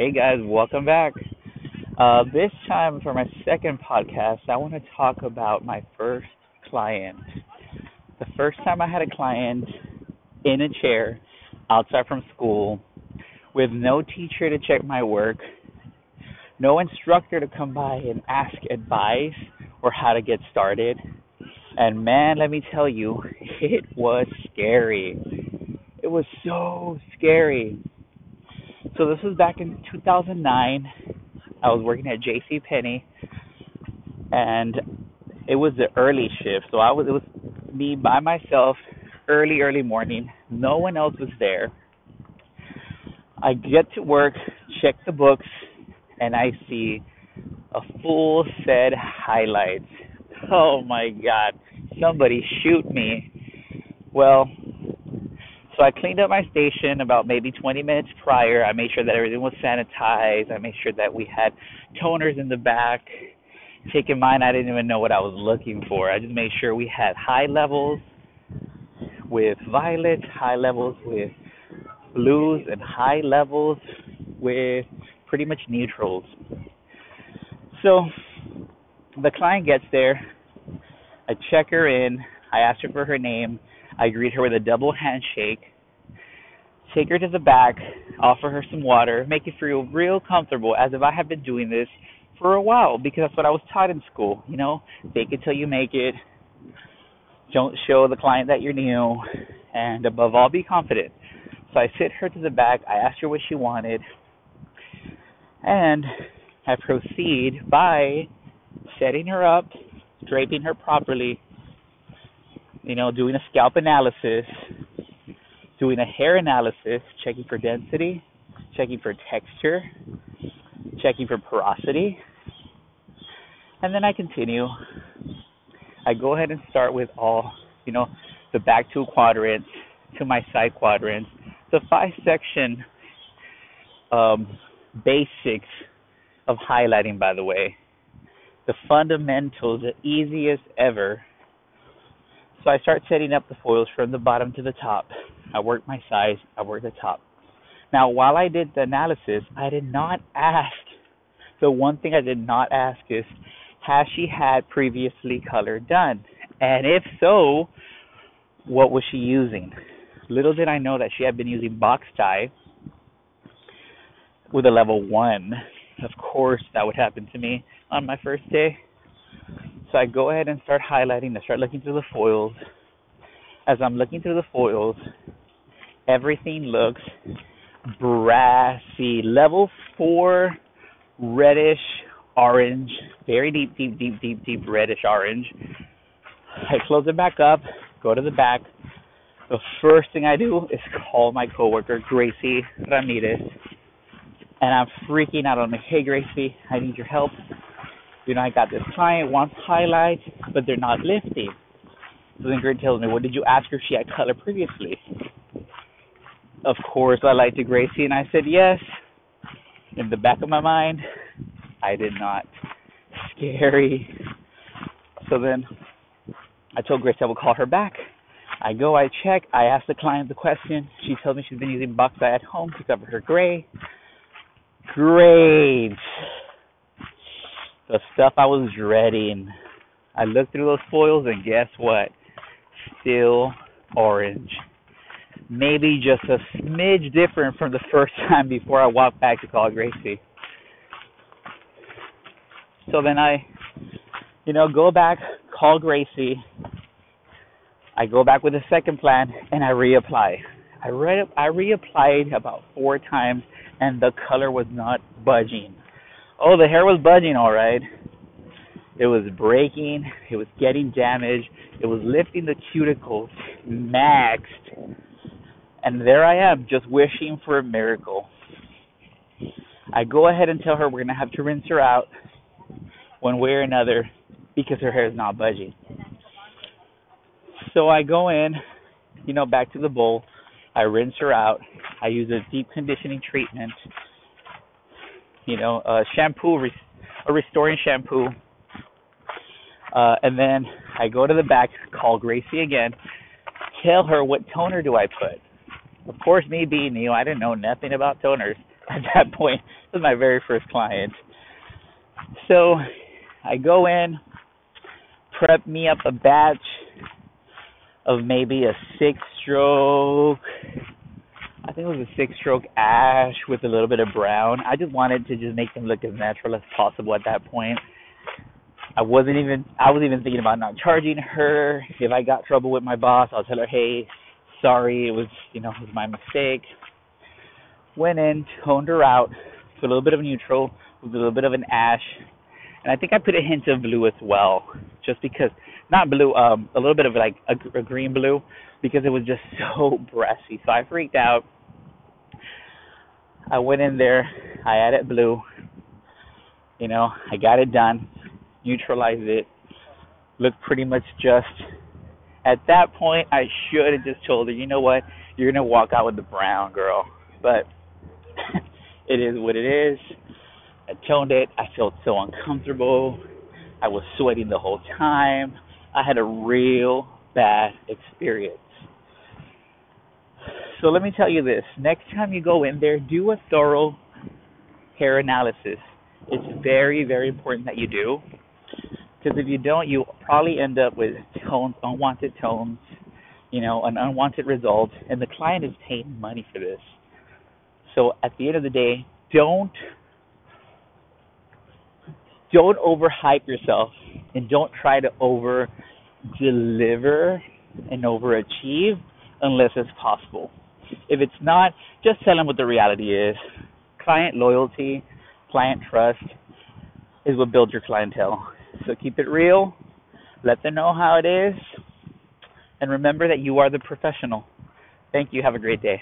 Hey guys, welcome back. Uh, this time for my second podcast, I want to talk about my first client. The first time I had a client in a chair outside from school with no teacher to check my work, no instructor to come by and ask advice or how to get started. And man, let me tell you, it was scary. It was so scary so this was back in 2009. I was working at J.C. Penney, and it was the early shift. So I was it was me by myself, early early morning. No one else was there. I get to work, check the books, and I see a full set highlights. Oh my God! Somebody shoot me. Well, so I cleaned up my station about maybe 20 minutes prior. I made sure that everything was sanitized. I made sure that we had toners in the back. In mind, I didn't even know what I was looking for. I just made sure we had high levels with violets, high levels with blues, and high levels with pretty much neutrals. So the client gets there. I check her in. I ask her for her name. I greet her with a double handshake, take her to the back, offer her some water, make her feel real comfortable as if I have been doing this for a while because that's what I was taught in school. You know, fake it till you make it. Don't show the client that you're new, and above all, be confident. So I sit her to the back. I ask her what she wanted, and I proceed by setting her up, draping her properly, you know, doing a scalp analysis, doing a hair analysis, checking for density, checking for texture, checking for porosity. And then I continue. I go ahead and start with all, you know, the back two quadrants to my side quadrants. The five section um, basics of highlighting, by the way. The fundamentals, the easiest ever so I start setting up the foils from the bottom to the top. I work my size, I work the top. Now, while I did the analysis, I did not ask. The one thing I did not ask is, has she had previously color done? And if so, what was she using? Little did I know that she had been using box dye with a level one. Of course, that would happen to me on my first day. So I go ahead and start highlighting. I start looking through the foils. As I'm looking through the foils, everything looks brassy. Level four, reddish orange, very deep, deep, deep, deep, deep reddish orange. I close it back up, go to the back. The first thing I do is call my coworker, Gracie Ramirez, and I'm freaking out. I'm like, hey, Gracie, I need your help you know, I got this client wants highlights, but they're not lifting. So then Gert tells me, What did you ask her she had color previously? Of course, I lied to Gracie, and I said yes. In the back of my mind, I did not. Scary. So then I told Gracie I would call her back. I go, I check, I ask the client the question. She tells me she's been using box dye at home to cover her gray. Great the stuff I was dreading. I looked through those foils and guess what? Still orange. Maybe just a smidge different from the first time before I walked back to call Gracie. So then I, you know, go back, call Gracie. I go back with a second plan and I reapply. I re I reapplied about four times and the color was not budging. Oh, the hair was budging all right. It was breaking. It was getting damaged. It was lifting the cuticles maxed. And there I am, just wishing for a miracle. I go ahead and tell her we're going to have to rinse her out one way or another because her hair is not budging. So I go in, you know, back to the bowl. I rinse her out. I use a deep conditioning treatment you know, a shampoo, a restoring shampoo. Uh, and then I go to the back, call Gracie again, tell her what toner do I put. Of course, me being new, I didn't know nothing about toners. at that point. This was my very first client. So I go in, prep me up a batch of maybe a six stroke I think it was a six stroke ash with a little bit of brown. I just wanted to just make them look as natural as possible at that point. I wasn't even I was even thinking about not charging her. If I got trouble with my boss, I'll tell her, Hey, sorry, it was you know, it was my mistake. Went in, toned her out, put a little bit of neutral with a little bit of an ash. And I think I put a hint of blue as well. Just because not blue, um a little bit of like a, a green blue because it was just so brassy. So I freaked out. I went in there, I added blue. You know, I got it done, neutralized it. Looked pretty much just. At that point, I should have just told her, you know what, you're gonna walk out with the brown girl. But it is what it is. I toned it. I felt so uncomfortable. I was sweating the whole time. I had a real bad experience. So let me tell you this next time you go in there, do a thorough hair analysis. It's very, very important that you do. Because if you don't, you probably end up with tones, unwanted tones, you know, an unwanted result, and the client is paying money for this. So at the end of the day, don't don't overhype yourself and don't try to over deliver and overachieve unless it's possible. If it's not, just tell them what the reality is. Client loyalty, client trust is what builds your clientele. So keep it real, let them know how it is, and remember that you are the professional. Thank you. Have a great day.